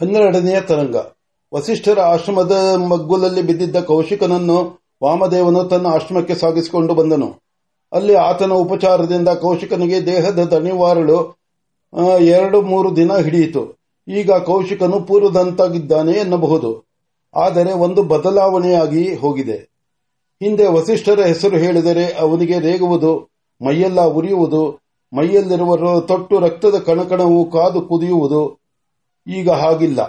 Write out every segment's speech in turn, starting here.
ಹನ್ನೆರಡನೆಯ ತರಂಗ. ವಸಿಷ್ಠರ ಆಶ್ರಮದ ಮಗ್ಗುಲಲ್ಲಿ ಬಿದ್ದಿದ್ದ ಕೌಶಿಕನನ್ನು ವಾಮದೇವನು ತನ್ನ ಆಶ್ರಮಕ್ಕೆ ಸಾಗಿಸಿಕೊಂಡು ಬಂದನು. ಅಲ್ಲಿ ಆತನ ಉಪಚಾರದಿಂದ ಕೌಶಿಕನಿಗೆ ದೇಹದ ದಣಿವಾರಳು ಎರಡು ಮೂರು ದಿನ ಹಿಡಿಯಿತು. ಈಗ ಕೌಶಿಕನು ಪೂರ್ವದಂತಾಗಿದ್ದಾನೆ ಎನ್ನಬಹುದು. ಆದರೆ ಒಂದು ಬದಲಾವಣೆಯಾಗಿ ಹೋಗಿದೆ. ಹಿಂದೆ ವಸಿಷ್ಠರ ಹೆಸರು ಹೇಳಿದರೆ ಅವನಿಗೆ ರೇಗುವುದು, ಮೈಯೆಲ್ಲ ಉರಿಯುವುದು, ಮೈಯಲ್ಲಿರುವ ತೊಟ್ಟು ರಕ್ತದ ಕಣಕಣವು ಕಾದು ಕುದಿಯುವುದು ಈಗ ಹಾಗಿಲ್ಲ.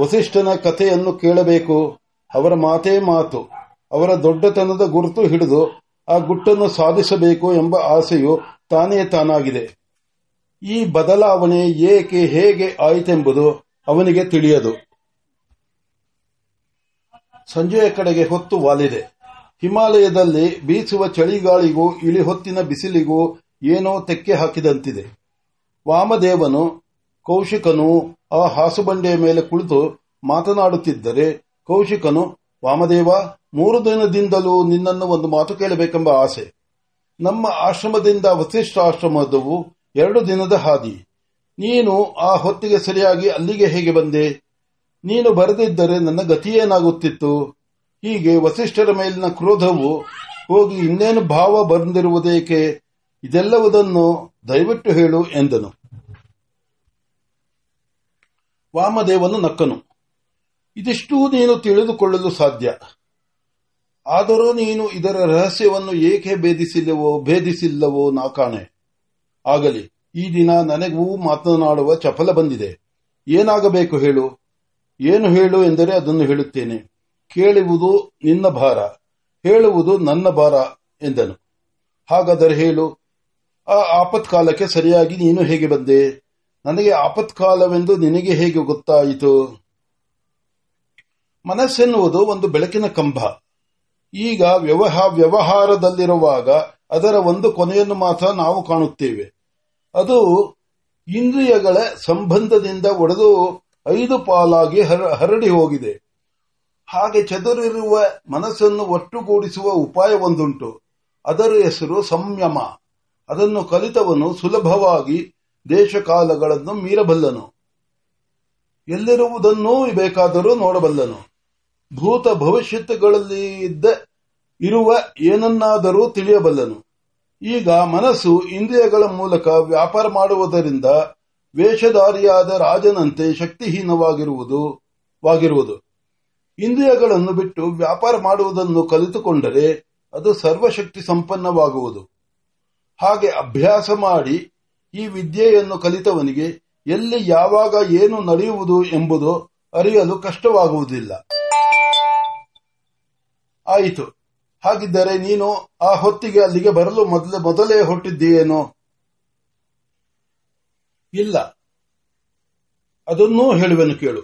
ವಸಿಷ್ಠನ ಕಥೆಯನ್ನು ಕೇಳಬೇಕು. ಅವರ ಮಾತೇ ಮಾತು. ಅವರ ದೊಡ್ಡತನದ ಗುರುತು ಹಿಡಿದು ಆ ಗುಟ್ಟನ್ನು ಸಾಧಿಸಬೇಕು ಎಂಬ ಆಸೆಯು ತಾನೇ ತಾನಾಗಿದೆ. ಈ ಬದಲಾವಣೆ ಏಕೆ ಹೇಗೆ ಆಯಿತೆಂಬುದು ಅವನಿಗೆ ತಿಳಿಯದು. ಸಂಜೆಯ ಕಡೆಗೆ ಹೊತ್ತು ವಾಲಿದೆ. ಹಿಮಾಲಯದಲ್ಲಿ ಬೀಸುವ ಚಳಿಗಾಳಿಗೂ ಇಳಿಹೊತ್ತಿನ ಬಿಸಿಲಿಗೂ ಏನೋ ತೆಕ್ಕೆ ಹಾಕಿದಂತಿದೆ. ವಾಮದೇವನು ಕೌಶಿಕನು ಆ ಹಾಸುಬಂಡೆಯ ಮೇಲೆ ಕುಳಿತು ಮಾತನಾಡುತ್ತಿದ್ದರೆ, ಕೌಶಿಕನು, ವಾಮದೇವ, ಮೂರು ದಿನದಿಂದಲೂ ನಿನ್ನನ್ನು ಒಂದು ಮಾತು ಕೇಳಬೇಕೆಂಬ ಆಸೆ. ನಮ್ಮ ಆಶ್ರಮದಿಂದ ವಸಿಷ್ಠ ಆಶ್ರಮದವು ಎರಡು ದಿನದ ಹಾದಿ. ನೀನು ಆ ಹೊತ್ತಿಗೆ ಸರಿಯಾಗಿ ಅಲ್ಲಿಗೆ ಹೇಗೆ ಬಂದೆ? ನೀನು ಬರೆದಿದ್ದರೆ ನನ್ನ ಗತಿಯೇನಾಗುತ್ತಿತ್ತು ಹೀಗೆ ವಸಿಷ್ಠರ ಮೇಲಿನ ಕ್ರೋಧವು ಹೋಗಿ ಇನ್ನೇನು ಭಾವ ಬಂದಿರುವುದೇಕೆ? ಇದೆಲ್ಲವುದನ್ನು ದಯವಿಟ್ಟು ಹೇಳು ಎಂದನು. ವಾಮದೇವನು ನಕ್ಕನು. ಇದಿಷ್ಟೂ ನೀನು ತಿಳಿದುಕೊಳ್ಳಲು ಸಾಧ್ಯ. ಆದರೂ ನೀನು ಇದರ ರಹಸ್ಯವನ್ನು ಏಕೆ ಭೇದಿಸಿಲ್ಲವೋ ಭೇದಿಸಿಲ್ಲವೋ ನಾ ಕಾಣೆ. ಆಗಲಿ, ಈ ದಿನ ನನಗೂ ಮಾತನಾಡುವ ಚಪಲ ಬಂದಿದೆ. ಏನಾಗಬೇಕು ಹೇಳು? ಏನು ಹೇಳು ಎಂದರೆ ಅದನ್ನು ಹೇಳುತ್ತೇನೆ. ಕೇಳುವುದು ನಿನ್ನ ಭಾರ, ಹೇಳುವುದು ನನ್ನ ಭಾರ ಎಂದನು. ಹಾಗಾದರೆ ಹೇಳು, ಆ ಆಪತ್ಕಾಲಕ್ಕೆ ಸರಿಯಾಗಿ ನೀನು ಹೇಗೆ ಬಂದೆ? ನನಗೆ ಆಪತ್ಕಾಲವೆಂದು ನಿನಗೆ ಹೇಗೆ ಗೊತ್ತಾಯಿತು? ಮನಸ್ಸೆನ್ನುವುದು ಒಂದು ಬೆಳಕಿನ ಕಂಬ. ಈಗ ವ್ಯವಹ- ವ್ಯವಹಾರದಲ್ಲಿರುವಾಗ ಅದರ ಒಂದು ಕೊನೆಯನ್ನು ಮಾತ್ರ ನಾವು ಕಾಣುತ್ತೇವೆ. ಅದು ಇಂದ್ರಿಯಗಳ ಸಂಬಂಧದಿಂದ ಒಡೆದು ಐದು ಪಾಲಾಗಿ ಹರ- ಹರಡಿ ಹೋಗಿದೆ. ಹಾಗೆ ಚದುರಿರುವ ಮನಸ್ಸನ್ನು ಒಟ್ಟುಗೂಡಿಸುವ ಉಪಾಯವೊಂದುಂಟು ಅದರ ಹೆಸರು ಸಂಯಮ. ಅದನ್ನು ಕಲಿತವನು ಸುಲಭವಾಗಿ ದೇಶಕಾಲಗಳನ್ನು ಮೀರಬಲ್ಲನು. ಎಲ್ಲಿರುವುದನ್ನೂ ಬೇಕಾದರೂ ನೋಡಬಲ್ಲನು. ಭೂತ ಭವಿಷ್ಯತ್ತುಗಳಲ್ಲಿ ಇದ್ದ ಇರುವ ಏನನ್ನಾದರೂ ತಿಳಿಯಬಲ್ಲನು. ಈಗ ಮನಸ್ಸು ಇಂದ್ರಿಯಗಳ ಮೂಲಕ ವ್ಯಾಪಾರ ಮಾಡುವುದರಿಂದ ವೇಷಧಾರಿಯಾದ ರಾಜನಂತೆ ಶಕ್ತಿಹೀನವಾಗಿರುವುದು, ವಾಗಿರುವುದು. ಇಂದ್ರಿಯಗಳನ್ನು ಬಿಟ್ಟು ವ್ಯಾಪಾರ ಮಾಡುವುದನ್ನು ಕಲಿತುಕೊಂಡರೆ ಅದು ಸರ್ವಶಕ್ತಿ ಸಂಪನ್ನವಾಗುವುದು ಹಾಗೆ ಅಭ್ಯಾಸ ಮಾಡಿ ಈ ವಿದ್ಯೆಯನ್ನು ಕಲಿತವನಿಗೆ ಎಲ್ಲಿ ಯಾವಾಗ ಏನು ನಡೆಯುವುದು ಎಂಬುದು ಅರಿಯಲು ಕಷ್ಟವಾಗುವುದಿಲ್ಲ. ಆಯಿತು. ಹಾಗಿದ್ದರೆ ನೀನು ಆ ಹೊತ್ತಿಗೆ ಅಲ್ಲಿಗೆ ಬರಲು ಮೊದಲೇ ಹೊರಟಿದ್ದೀಯೇನೋ? ಇಲ್ಲ. ಅದನ್ನೂ ಹೇಳುವೆನು ಕೇಳು.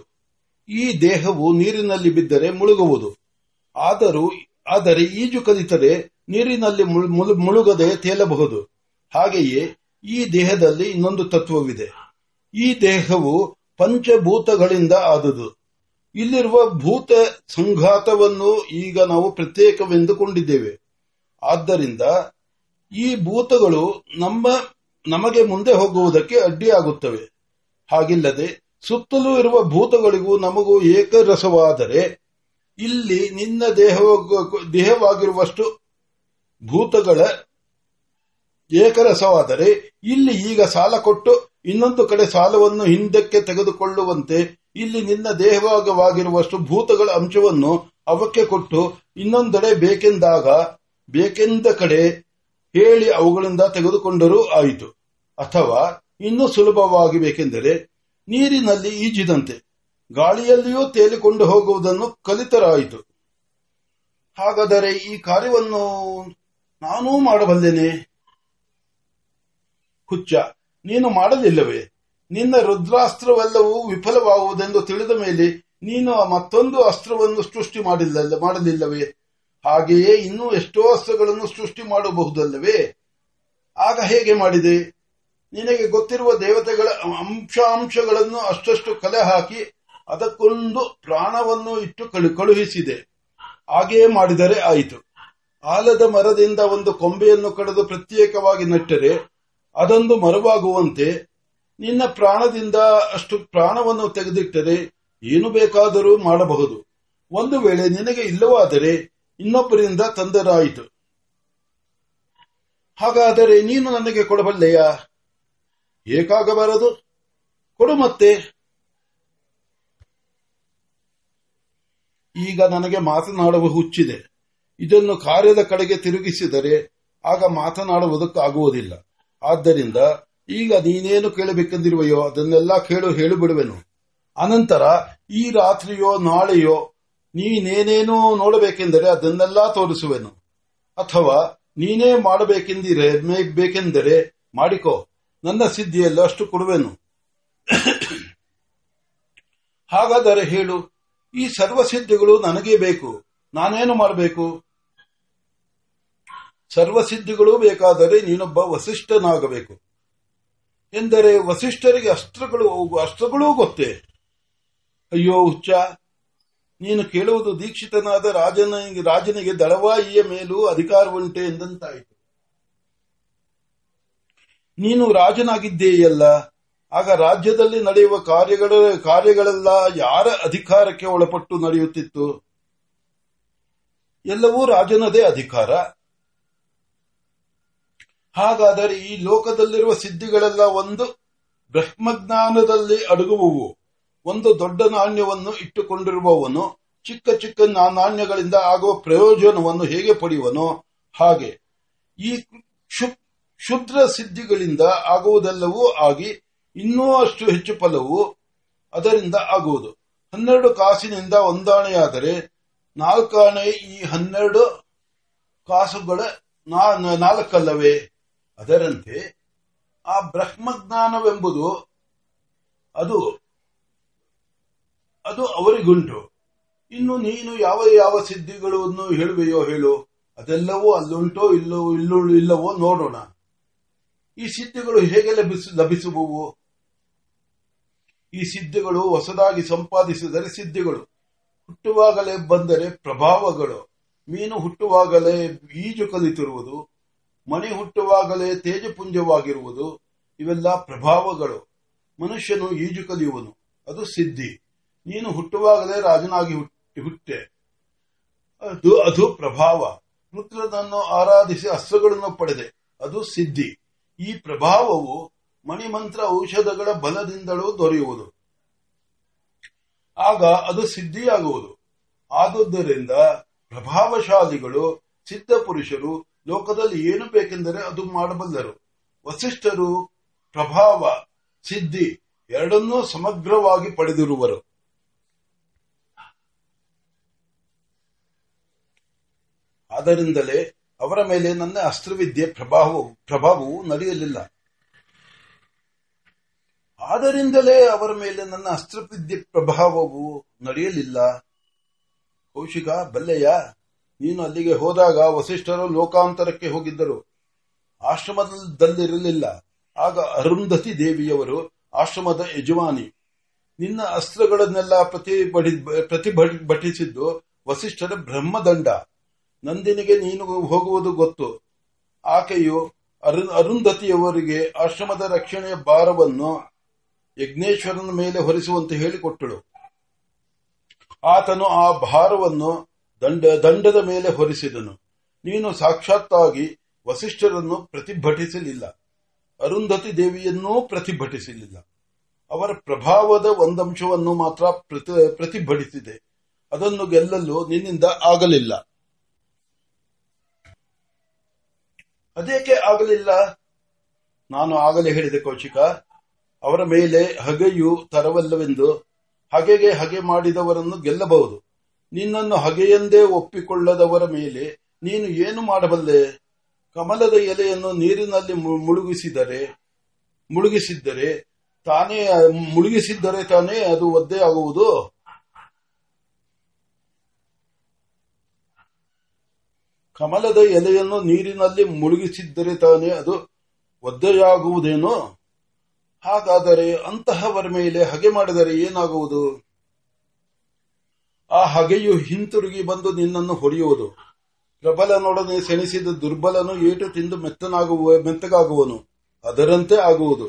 ಈ ದೇಹವು ನೀರಿನಲ್ಲಿ ಬಿದ್ದರೆ ಮುಳುಗುವುದು. ಆದರೂ, ಆದರೆ ಈಜು ಕಲಿತರೆ ನೀರಿನಲ್ಲಿ ಮುಳು- ಮುಳು- ಮುಳುಗದೆ ತೇಲಬಹುದು. ಹಾಗೆಯೇ ಈ ದೇಹದಲ್ಲಿ ಇನ್ನೊಂದು ತತ್ವವಿದೆ. ಈ ದೇಹವು ಪಂಚಭೂತಗಳಿಂದ ಆದುದು. ಇಲ್ಲಿರುವ ಭೂತ ಸಂಘಾತವನ್ನು ಈಗ ನಾವು ಪ್ರತ್ಯೇಕವೆಂದುಕೊಂಡಿದ್ದೇವೆ. ಆದ್ದರಿಂದ ಈ ಭೂತಗಳು ನಮ್ಮ, ನಮಗೆ ಮುಂದೆ ಹೋಗುವುದಕ್ಕೆ ಅಡ್ಡಿಯಾಗುತ್ತವೆ. ಹಾಗಿಲ್ಲದೆ ಸುತ್ತಲೂ ಇರುವ ಭೂತಗಳಿಗೂ ನಮಗೂ ಏಕರಸವಾದರೆ ಇಲ್ಲಿ ನಿನ್ನ ದೇಹ ದೇಹವಾಗಿರುವಷ್ಟು ಭೂತಗಳ ಏಕರಸವಾದರೆ ಇಲ್ಲಿ ಈಗ ಸಾಲ ಕೊಟ್ಟು ಇನ್ನೊಂದು ಕಡೆ ಸಾಲವನ್ನು ಹಿಂದಕ್ಕೆ ತೆಗೆದುಕೊಳ್ಳುವಂತೆ ಇಲ್ಲಿ ನಿನ್ನ ದೇಹವಾಗವಾಗಿರುವಷ್ಟು ಭೂತಗಳ ಅಂಶವನ್ನು ಅವಕ್ಕೆ ಕೊಟ್ಟು ಇನ್ನೊಂದೆಡೆ ಬೇಕೆಂದಾಗ ಬೇಕೆಂದ ಕಡೆ ಹೇಳಿ ಅವುಗಳಿಂದ ತೆಗೆದುಕೊಂಡರೂ ಆಯಿತು. ಅಥವಾ ಇನ್ನೂ ಸುಲಭವಾಗಿ ಬೇಕೆಂದರೆ ನೀರಿನಲ್ಲಿ ಈಜಿದಂತೆ ಗಾಳಿಯಲ್ಲಿಯೂ ತೇಲಿಕೊಂಡು ಹೋಗುವುದನ್ನು ಕಲಿತರಾಯಿತು. ಹಾಗಾದರೆ ಈ ಕಾರ್ಯವನ್ನು ನಾನೂ ಮಾಡಬಲ್ಲೆನೆ? ಹುಚ್ಚ, ನೀನು ಮಾಡಲಿಲ್ಲವೇ ನಿನ್ನ ರುದ್ರಾಸ್ತ್ರವೆಲ್ಲವೂ ವಿಫಲವಾಗುವುದೆಂದು ತಿಳಿದ ಮೇಲೆ ನೀನು ಮತ್ತೊಂದು ಅಸ್ತ್ರವನ್ನು ಸೃಷ್ಟಿ ಮಾಡಿಲ್ಲ ಮಾಡಲಿಲ್ಲವೇ? ಹಾಗೆಯೇ ಇನ್ನೂ ಎಷ್ಟೋ ಅಸ್ತ್ರಗಳನ್ನು ಸೃಷ್ಟಿ ಮಾಡಬಹುದಲ್ಲವೇ? ಆಗ ಹೇಗೆ ಮಾಡಿದೆ? ನಿನಗೆ ಗೊತ್ತಿರುವ ದೇವತೆಗಳ ಅಂಶಾಂಶಗಳನ್ನು ಅಷ್ಟಷ್ಟು ಕಲೆ ಹಾಕಿ ಅದಕ್ಕೊಂದು ಪ್ರಾಣವನ್ನು ಇಟ್ಟು ಕಳು- ಕಳುಹಿಸಿದೆ. ಹಾಗೆಯೇ ಮಾಡಿದರೆ ಆಯಿತು. ಆಲದ ಮರದಿಂದ ಒಂದು ಕೊಂಬೆಯನ್ನು ಕಡಿದು ಪ್ರತ್ಯೇಕವಾಗಿ ನೆಟ್ಟರೆ ಅದೊಂದು ಮರವಾಗುವಂತೆ ನಿನ್ನ ಪ್ರಾಣದಿಂದ ಅಷ್ಟು ಪ್ರಾಣವನ್ನು ತೆಗೆದಿಟ್ಟರೆ ಏನು ಬೇಕಾದರೂ ಮಾಡಬಹುದು. ಒಂದು ವೇಳೆ ನಿನಗೆ ಇಲ್ಲವಾದರೆ ಇನ್ನೊಬ್ಬರಿಂದ ತಂದರಾಯಿತು. ಹಾಗಾದರೆ ನೀನು ನನಗೆ ಕೊಡಬಲ್ಲೆಯಾ? ಏಕಾಗಬಾರದು ಕೊಡು ಮತ್ತೆ. ಈಗ ನನಗೆ ಮಾತನಾಡುವ ಹುಚ್ಚಿದೆ. ಇದನ್ನು ಕಾರ್ಯದ ಕಡೆಗೆ ತಿರುಗಿಸಿದರೆ ಆಗ ಮಾತನಾಡುವುದಕ್ಕಾಗುವುದಿಲ್ಲ. ಆದ್ದರಿಂದ ಈಗ ನೀನೇನು ಕೇಳಬೇಕೆಂದಿರುವೆಯೋ ಅದನ್ನೆಲ್ಲ ಕೇಳು ಹೇಳಿಬಿಡುವೆನು ಅನಂತರ ಈ ರಾತ್ರಿಯೋ ನಾಳೆಯೋ ನೀನೇನೇನು ನೋಡಬೇಕೆಂದರೆ ಅದನ್ನೆಲ್ಲ ತೋರಿಸುವೆನು. ಅಥವಾ ನೀನೇ ಮಾಡಬೇಕೆಂದಿರೆ ಬೇಕೆಂದರೆ ಮಾಡಿಕೋ, ನನ್ನ ಸಿದ್ಧಿಯಲ್ಲಿ ಅಷ್ಟು ಕೊಡುವೆನು. ಹಾಗಾದರೆ ಹೇಳು, ಈ ಸರ್ವಸಿದ್ಧಿಗಳು ನನಗೇ ಬೇಕು, ನಾನೇನು ಮಾಡಬೇಕು? ಸರ್ವಸಿದ್ಧಿಗಳು ಬೇಕಾದರೆ ನೀನೊಬ್ಬ ವಸಿಷ್ಠನಾಗಬೇಕು. ಎಂದರೆ ವಸಿಷ್ಠರಿಗೆ ಅಸ್ತ್ರಗಳು ಅಸ್ತ್ರಗಳೂ ಗೊತ್ತೇ? ಅಯ್ಯೋ, ಹುಚ್ಚ. ನೀನು ಕೇಳುವುದು ದೀಕ್ಷಿತನಾದ ರಾಜನ ರಾಜನಿಗೆ ದಳವಾಯಿಯ ಮೇಲೂ ಅಧಿಕಾರವುಂಟೆ ಎಂದಂತಾಯಿತು. ನೀನು ರಾಜನಾಗಿದ್ದೇಯಲ್ಲ. ಆಗ ರಾಜ್ಯದಲ್ಲಿ ನಡೆಯುವ ಕಾರ್ಯಗಳ ಕಾರ್ಯಗಳೆಲ್ಲ ಯಾರ ಅಧಿಕಾರಕ್ಕೆ ಒಳಪಟ್ಟು ನಡೆಯುತ್ತಿತ್ತು? ಎಲ್ಲವೂ ರಾಜನದೇ ಅಧಿಕಾರ. ಹಾಗಾದರೆ ಈ ಲೋಕದಲ್ಲಿರುವ ಸಿದ್ಧಿಗಳೆಲ್ಲ ಒಂದು ಬ್ರಹ್ಮಜ್ಞಾನದಲ್ಲಿ ಅಡಗುವುವು. ಒಂದು ದೊಡ್ಡ ನಾಣ್ಯವನ್ನು ಇಟ್ಟುಕೊಂಡಿರುವವನು, ಚಿಕ್ಕ ಚಿಕ್ಕ ನಾಣ್ಯಗಳಿಂದ ಆಗುವ ಪ್ರಯೋಜನವನ್ನು ಹೇಗೆ ಪಡೆಯುವನೋ ಹಾಗೆ. ಈ ಕ್ಷುದ್ರ ಸಿದ್ಧಿಗಳಿಂದ ಆಗುವುದೆಲ್ಲವೂ ಆಗಿ ಇನ್ನೂ ಅಷ್ಟು ಹೆಚ್ಚು ಫಲವು ಅದರಿಂದ ಆಗುವುದು. ಹನ್ನೆರಡು ಕಾಸಿನಿಂದ ಒಂದಾಣೆಯಾದರೆ ನಾಲ್ಕಾಣೆ ಈ ಹನ್ನೆರಡು ಕಾಸುಗಳ ನಾಲ್ಕಲ್ಲವೇ? ಅದರಂತೆ ಆ ಬ್ರಹ್ಮಜ್ಞಾನವೆಂಬುದು ಅದು ಅದು ಅವರಿಗುಂಟು. ಇನ್ನು ನೀನು ಯಾವ ಯಾವ ಸಿದ್ಧಿಗಳನ್ನು ಹೇಳುವೆಯೋ ಹೇಳು. ಅದೆಲ್ಲವೂ ಅಲ್ಲುಂಟೋ ಇಲ್ಲೋ ಇಲ್ಲೋ, ಇಲ್ಲವೋ ನೋಡೋಣ. ಈ ಸಿದ್ಧಿಗಳು ಹೇಗೆ ಲಭಿಸ, ಲಭಿಸುವವು? ಈ ಸಿದ್ಧಿಗಳು ಹೊಸದಾಗಿ ಸಂಪಾದಿಸಿದರೆ ಸಿದ್ಧಿಗಳು. ಹುಟ್ಟುವಾಗಲೇ ಬಂದರೆ ಪ್ರಭಾವಗಳು. ಮೀನು ಹುಟ್ಟುವಾಗಲೇ ಈಜು ಕಲಿತಿರುವುದು. ಮಣಿ ಹುಟ್ಟುವಾಗಲೇ ತೇಜಪುಂಜವಾಗಿರುವುದು ಇವೆಲ್ಲ ಪ್ರಭಾವಗಳು. ಮನುಷ್ಯನು ಈಜು ಕಲಿಯುವನು. ಅದು ಸಿದ್ಧಿ. ನೀನು ಹುಟ್ಟುವಾಗಲೇ ರಾಜನಾಗಿ ಹುಟ್ಟೆ. ಅದು ಅದು ಪ್ರಭಾವ. ರುದ್ರನನ್ನು ಆರಾಧಿಸಿ ಅಸ್ತ್ರಗಳನ್ನು ಪಡೆದೆ. ಅದು ಸಿದ್ಧಿ. ಈ ಪ್ರಭಾವವು ಮಣಿಮಂತ್ರ ಔಷಧಗಳ ಬಲದಿಂದಲೂ ದೊರೆಯುವುದು. ಆಗ ಅದು ಸಿದ್ಧಿಯಾಗುವುದು. ಆದುದರಿಂದ ಪ್ರಭಾವಶಾಲಿಗಳು, ಸಿದ್ಧ ಪುರುಷರು ಲೋಕದಲ್ಲಿ ಏನು ಬೇಕೆಂದರೆ ಅದು ಮಾಡಬಲ್ಲರು. ವಸಿಷ್ಠರು, ಪ್ರಭಾವ, ಸಿದ್ಧಿ ಎರಡನ್ನೂ ಸಮಗ್ರವಾಗಿ ಪಡೆದಿರುವರು. ಆದ್ದರಿಂದಲೇ ಅವರ ಮೇಲೆ ನನ್ನ ಅಸ್ತ್ರವಿದ್ಯೆ ಪ್ರಭಾವವು ಪ್ರಭಾವವು ನಡೆಯಲಿಲ್ಲ. ಆದ್ದರಿಂದಲೇ ಅವರ ಮೇಲೆ ನನ್ನ ಅಸ್ತ್ರವಿದ್ಯೆ ಪ್ರಭಾವವು ನಡೆಯಲಿಲ್ಲ. ಕೌಶಿಕ, ಬಲ್ಲೆಯ? ನೀನು ಅಲ್ಲಿಗೆ ಹೋದಾಗ ವಸಿಷ್ಠರು ಲೋಕಾಂತರಕ್ಕೆ ಹೋಗಿದ್ದರು. ಆಶ್ರಮದಲ್ಲಿರಲಿಲ್ಲ. ಆಗ ಅರುಂಧತಿ ದೇವಿಯವರು ಆಶ್ರಮದ ಯಜಮಾನಿ. ನಿನ್ನ ಅಸ್ತ್ರಗಳನ್ನೆಲ್ಲ ಪ್ರತಿಭಟಿಸಿದ್ದು ವಸಿಷ್ಠರ ಬ್ರಹ್ಮದಂಡ. ನಂದಿನಿಗೆ ನೀನು ಹೋಗುವುದು ಗೊತ್ತು. ಆಕೆಯು ಅರುಂಧತಿಯವರಿಗೆ ಆಶ್ರಮದ ರಕ್ಷಣೆಯ ಭಾರವನ್ನು ಯಜ್ಞೇಶ್ವರನ ಮೇಲೆ ಹೊರಿಸುವಂತೆ ಹೇಳಿಕೊಟ್ಟಳು. ಆತನು ಆ ಭಾರವನ್ನು ದಂಡ, ದಂಡದ ಮೇಲೆ ಹೊರಿಸಿದನು. ನೀನು ಸಾಕ್ಷಾತ್ತಾಗಿ ವಸಿಷ್ಠರನ್ನು ಪ್ರತಿಭಟಿಸಲಿಲ್ಲ. ಅರುಂಧತಿ ದೇವಿಯನ್ನೂ ಪ್ರತಿಭಟಿಸಲಿಲ್ಲ. ಅವರ ಪ್ರಭಾವದ ಒಂದಂಶವನ್ನು ಮಾತ್ರ ಪ್ರತಿಭಟಿಸಿದೆ. ಅದನ್ನು ಗೆಲ್ಲಲು ನಿನ್ನಿಂದ ಆಗಲಿಲ್ಲ. ಅದೇಕೆ ಆಗಲಿಲ್ಲ? ನಾನು ಆಗಲೇ ಹೇಳಿದೆ ಕೌಶಿಕ. ಅವರ ಮೇಲೆ ಹಗೆಯು ತರವಲ್ಲವೆಂದು, ಹಗೆಗೆ ಹಗೆ ಮಾಡಿದವರನ್ನು ಗೆಲ್ಲಬಹುದು. ನಿನ್ನನ್ನು ಹಗೆಯೆಂದೇ ಒಪ್ಪಿಕೊಳ್ಳದವರ ಮೇಲೆ ನೀನು ಏನು ಮಾಡಬಲ್ಲೆ? ಕಮಲದ ಎಲೆಯನ್ನು ನೀರಿನಲ್ಲಿ ಮುಳುಗಿಸಿದರೆ, ಮುಳುಗಿಸಿದ್ದರೆ ತಾನೇ ಮುಳುಗಿಸಿದ್ದರೆ ತಾನೇ ಅದು ಒದ್ದೆ ಆಗುವುದು? ಕಮಲದ ಎಲೆಯನ್ನು ನೀರಿನಲ್ಲಿ ಮುಳುಗಿಸಿದ್ದರೆ ತಾನೇ ಅದು ಒದ್ದೆಯಾಗುವುದೇನೋ? ಹಾಗಾದರೆ ಅಂತಹವರ ಮೇಲೆ ಹಗೆ ಮಾಡಿದರೆ ಏನಾಗುವುದು? ಆ ಹಗೆಯು ಹಿಂತಿರುಗಿ ಬಂದು ನಿನ್ನನ್ನು ಹೊಡೆಯುವುದು. ಪ್ರಬಲನೊಡನೆ ಸೆಣಸಿದ ದುರ್ಬಲನು ಏಟು ತಿಂದು ಮೆತ್ತನಾಗುವ, ಮೆತ್ತಗಾಗುವನು. ಅದರಂತೆ ಆಗುವುದು.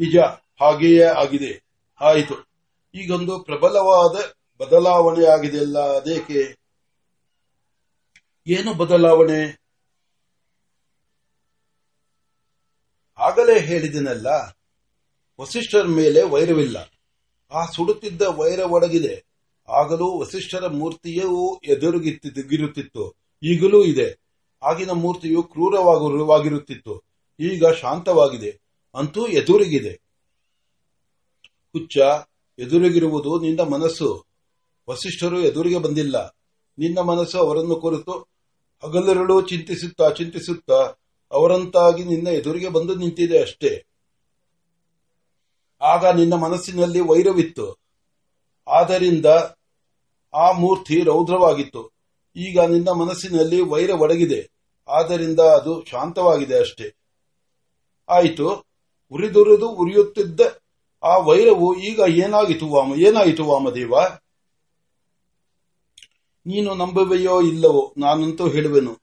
ನಿಜ, ಹಾಗೆಯೇ ಆಗಿದೆ. ಆಯಿತು. ಈಗೊಂದು ಪ್ರಬಲವಾದ ಬದಲಾವಣೆ ಆಗಿದೆಯಲ್ಲ ಅದೇಕೆ? ಏನು ಬದಲಾವಣೆ? ಆಗಲೇ ಹೇಳಿದನಲ್ಲ, ವಸಿಷ್ಠರ ಮೇಲೆ ವೈರವಿಲ್ಲ. ಆ ಸುಡುತ್ತಿದ್ದ ವೈರ ಒಡಗಿದೆ. ಆಗಲೂ ವಸಿಷ್ಠರ ಮೂರ್ತಿಯೂ ಎದುರುಗಿರುತ್ತಿತ್ತು ಈಗಲೂ ಇದೆ. ಆಗಿನ ಮೂರ್ತಿಯು ಕ್ರೂರವಾಗಿರುತ್ತಿತ್ತು. ಈಗ ಶಾಂತವಾಗಿದೆ. ಅಂತೂ ಎದುರಿಗಿದೆ. ಹುಚ್ಚ, ಎದುರಿಗಿರುವುದು ನಿನ್ನ ಮನಸ್ಸು. ವಸಿಷ್ಠರು ಎದುರಿಗೆ ಬಂದಿಲ್ಲ. ನಿನ್ನ ಮನಸ್ಸು ಅವರನ್ನು ಕುರಿತು, ಹಗಲಿರುಳು ಚಿಂತಿಸುತ್ತಾ ಚಿಂತಿಸುತ್ತಾ ಅವರಂತಾಗಿ ನಿನ್ನ ಎದುರಿಗೆ ಬಂದು ನಿಂತಿದೆ ಅಷ್ಟೇ. ಆಗ ನಿನ್ನ ಮನಸ್ಸಿನಲ್ಲಿ ವೈರವಿತ್ತು. ಆದ್ದರಿಂದ ಆ ಮೂರ್ತಿ ರೌದ್ರವಾಗಿತ್ತು. ಈಗ ನಿನ್ನ ಮನಸ್ಸಿನಲ್ಲಿ ವೈರ ಒಡಗಿದೆ. ಆದ್ದರಿಂದ ಅದು ಶಾಂತವಾಗಿದೆ ಅಷ್ಟೇ. ಆಯಿತು. ಉರಿದುರಿದು ಉರಿಯುತ್ತಿದ್ದ ಆ ವೈರವು ಈಗ ಏನಾಯಿತು ವಾಮ, ಏನಾಯಿತು ವಾಮದೇವ? ನೀನು ನಂಬುವೆಯೋ ಇಲ್ಲವೋ? ನಾನಂತೂ ಹೇಳುವೆನು.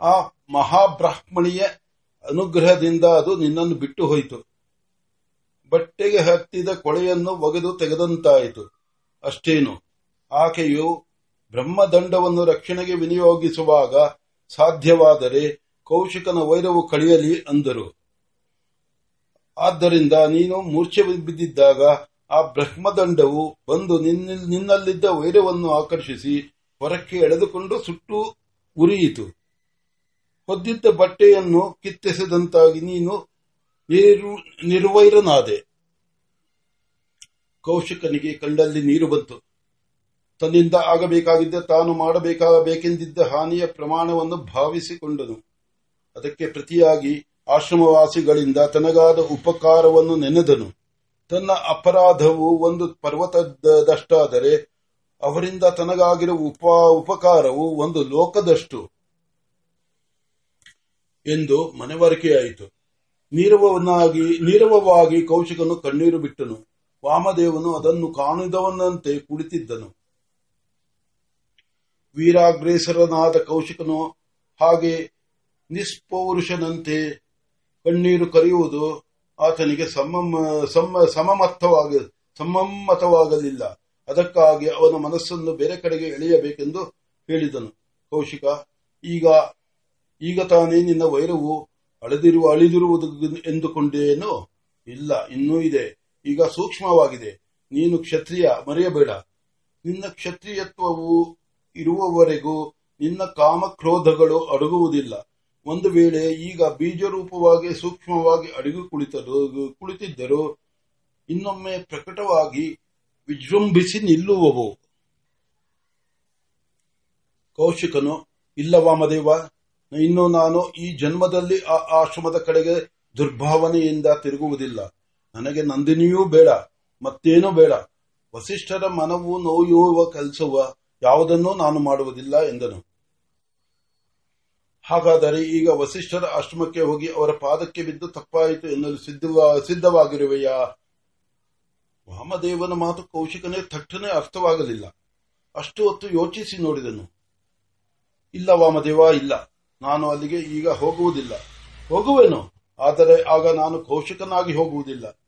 ಆ ಮಹಾಬ್ರಾಹ್ಮಣಿಯ ಅನುಗ್ರಹದಿಂದ ಅದು ನಿನ್ನನ್ನು ಬಿಟ್ಟು ಹೋಯಿತು. ಬಟ್ಟೆಗೆ ಹತ್ತಿದ ಕೊಳೆಯನ್ನು ಒಗೆದು ತೆಗೆದಂತಾಯಿತು. ಅಷ್ಟೇನು. ಆಕೆಯು ಬ್ರಹ್ಮದಂಡವನ್ನು ರಕ್ಷಣೆಗೆ ವಿನಿಯೋಗಿಸುವಾಗ ಸಾಧ್ಯವಾದರೆ ಕೌಶಿಕನ ವೈರವು ಕಳೆಯಲಿ ಅಂದರು. ಆದ್ದರಿಂದ ನೀನು ಮೂರ್ಛೆ ಬಿದ್ದಿದ್ದಾಗ ಆ ಬ್ರಹ್ಮದಂಡವು ಬಂದು ನಿನ್ನಲ್ಲಿದ್ದ ವೈರವನ್ನು ಆಕರ್ಷಿಸಿ ಹೊರಕ್ಕೆ ಎಳೆದುಕೊಂಡು ಸುಟ್ಟು ಉರಿಯಿತು. ಹೊದ್ದಿದ್ದ ಬಟ್ಟೆಯನ್ನು ಕಿತ್ತೆಸೆದಂತಾಗಿ ನೀನು ನಿರ್ವೈರನಾದೆ. ಕೌಶಿಕನಿಗೆ ಕಣ್ಣಲ್ಲಿ ನೀರು ಬಂತು. ತನ್ನಿಂದ ಆಗಬೇಕಾಗಿದ್ದ ತಾನು ಮಾಡಬೇಕಾಗಬೇಕೆಂದಿದ್ದ ಹಾನಿಯ ಪ್ರಮಾಣವನ್ನು ಭಾವಿಸಿಕೊಂಡನು. ಅದಕ್ಕೆ ಪ್ರತಿಯಾಗಿ ಆಶ್ರಮವಾಸಿಗಳಿಂದ ತನಗಾದ ಉಪಕಾರವನ್ನು ನೆನೆದನು. ತನ್ನ ಅಪರಾಧವು ಒಂದು ಪರ್ವತದಷ್ಟಾದರೆ ಅವರಿಂದ ತನಗಾಗಿರುವ ಉಪ ಉಪಕಾರವು ಒಂದು ಲೋಕದಷ್ಟು ಎಂದು ಮನವರಿಕೆಯಾಯಿತು. ನೀರವನಾಗಿ ನೀರವವಾಗಿ ಕೌಶಿಕನು ಕಣ್ಣೀರು ಬಿಟ್ಟನು. ವಾಮದೇವನು ಅದನ್ನು ಕಾಣಿದವನಂತೆ ಕುಳಿತಿದ್ದನು. ವೀರಾಗ್ರೇಸರನಾದ ಕೌಶಿಕನು ಹಾಗೆ ನಿಸ್ಪೌರುಷನಂತೆ ಕಣ್ಣೀರು ಕರೆಯುವುದು ಆತನಿಗೆ ಸಮಮ್ಮತವಾಗಲಿಲ್ಲ ಅದಕ್ಕಾಗಿ ಅವನ ಮನಸ್ಸನ್ನು ಬೇರೆ ಕಡೆಗೆ ಎಳೆಯಬೇಕೆಂದು ಹೇಳಿದನು. ಕೌಶಿಕ, ಈಗ ಈಗ ತಾನೇ ನಿನ್ನ ವೈರವು ಅಳೆದಿರುವ ಅಳಿದಿರುವುದು ಎಂದುಕೊಂಡೇನೋ? ಇಲ್ಲ, ಇನ್ನೂ ಇದೆ. ಈಗ ಸೂಕ್ಷ್ಮವಾಗಿದೆ. ನೀನು ಕ್ಷತ್ರಿಯ, ಮರೆಯಬೇಡ. ನಿನ್ನ ಕ್ಷತ್ರಿಯತ್ವವು ಇರುವವರೆಗೂ ನಿನ್ನ ಕಾಮಕ್ರೋಧಗಳು ಅಡಗುವುದಿಲ್ಲ. ಒಂದು ವೇಳೆ ಈಗ ಬೀಜರೂಪವಾಗಿ ಸೂಕ್ಷ್ಮವಾಗಿ ಅಡಗು ಕುಳಿತರು ಕುಳಿತಿದ್ದರೂ ಇನ್ನೊಮ್ಮೆ ಪ್ರಕಟವಾಗಿ ವಿಜೃಂಭಿಸಿ ನಿಲ್ಲುವವು. ಕೌಶಿಕನು ಇಲ್ಲ ವಾಮದೇವ ಇನ್ನು ನಾನು ಈ ಜನ್ಮದಲ್ಲಿ ಆ ಆಶ್ರಮದ ಕಡೆಗೆ ದುರ್ಭಾವನೆಯಿಂದ ತಿರುಗುವುದಿಲ್ಲ. ನನಗೆ ನಂದಿನಿಯೂ ಬೇಡ, ಮತ್ತೇನೂ ಬೇಡ. ವಸಿಷ್ಠರ ಮನವು ನೋಯುವ ಕೆಲಸವ ಯಾವುದನ್ನೂ ನಾನು ಮಾಡುವುದಿಲ್ಲ ಎಂದನು. ಹಾಗಾದರೆ ಈಗ ವಸಿಷ್ಠರ ಆಶ್ರಮಕ್ಕೆ ಹೋಗಿ ಅವರ ಪಾದಕ್ಕೆ ಬಿದ್ದು ತಪ್ಪಾಯಿತು ಎನ್ನಲು ಸಿದ್ಧವಾಗಿರುವೆಯಾ? ವಾಮದೇವನ ಮಾತು ಕೌಶಿಕನೇ ತಟ್ಟನೆ ಅರ್ಥವಾಗಲಿಲ್ಲ. ಅಷ್ಟು ಹೊತ್ತು ಯೋಚಿಸಿ ನೋಡಿದನು. ಇಲ್ಲ ವಾಮದೇವ, ಇಲ್ಲ. ನಾನು ಅಲ್ಲಿಗೆ ಈಗ ಹೋಗುವುದಿಲ್ಲ. ಹೋಗುವೆನು, ಆದರೆ ಆಗ ನಾನು ಕೌಶಿಕನಾಗಿ ಹೋಗುವುದಿಲ್ಲ.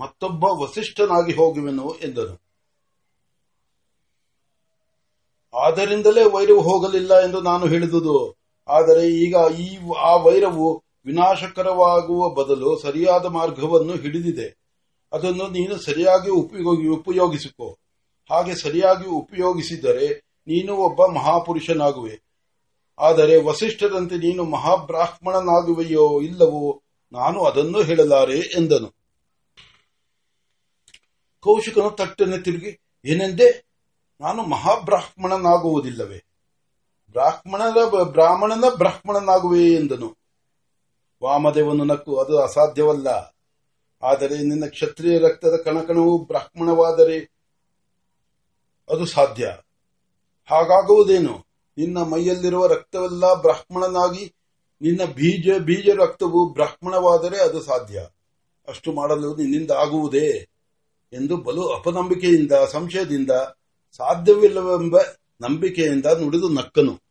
ಮತ್ತೊಬ್ಬ ವಸಿಷ್ಠನಾಗಿ ಹೋಗುವೆನು ಎಂದನು. ಆದ್ದರಿಂದಲೇ ವೈರವು ಹೋಗಲಿಲ್ಲ ಎಂದು ನಾನು ಹೇಳಿದುದು. ಆದರೆ ಈಗ ಈ ಆ ವೈರವು ವಿನಾಶಕರವಾಗುವ ಬದಲು ಸರಿಯಾದ ಮಾರ್ಗವನ್ನು ಹಿಡಿದಿದೆ. ಅದನ್ನು ನೀನು ಸರಿಯಾಗಿ ಉಪಯೋಗಿಸಿಕೊ. ಹಾಗೆ ಸರಿಯಾಗಿ ಉಪಯೋಗಿಸಿದರೆ ನೀನು ಒಬ್ಬ ಮಹಾಪುರುಷನಾಗುವೆ. ಆದರೆ ವಸಿಷ್ಠರಂತೆ ನೀನು ಮಹಾಬ್ರಾಹ್ಮಣನಾಗುವೆಯೋ ಇಲ್ಲವೋ ನಾನು ಅದನ್ನು ಹೇಳಲಾರೆ ಎಂದನು. ಕೌಶಿಕನು ತಟ್ಟನೆ ತಿರುಗಿ, ಏನೆಂದೇ ನಾನು ಮಹಾಬ್ರಾಹ್ಮಣನಾಗುವುದಿಲ್ಲವೇ. ಬ್ರಾಹ್ಮಣನ ಬ್ರಾಹ್ಮಣನ ಬ್ರಾಹ್ಮಣನಾಗುವೆ ಎಂದನು. ವಾಮದೇವನು ನಕ್ಕು, ಅದು ಅಸಾಧ್ಯವಲ್ಲ. ಆದರೆ ನಿನ್ನ ಕ್ಷತ್ರಿಯ ರಕ್ತದ ಕಣಕಣವು ಬ್ರಾಹ್ಮಣವಾದರೆ ಅದು ಸಾಧ್ಯ. ಹಾಗಾಗುವುದೇನು? ನಿನ್ನ ಮೈಯಲ್ಲಿರುವ ರಕ್ತವೆಲ್ಲ ಬ್ರಾಹ್ಮಣನಾಗಿ, ನಿನ್ನ ಬೀಜ ಬೀಜ ರಕ್ತವು ಬ್ರಾಹ್ಮಣವಾದರೆ ಅದು ಸಾಧ್ಯ. ಅಷ್ಟು ಮಾಡಲು ನಿನ್ನಿಂದ ಆಗುವುದೇ? ಎಂದು ಬಲು ಅಪನಂಬಿಕೆಯಿಂದ ಸಂಶಯದಿಂದ ಸಾಧ್ಯವಿಲ್ಲವೆಂಬ ನಂಬಿಕೆಯಿಂದ ನುಡಿದು ನಕ್ಕನು.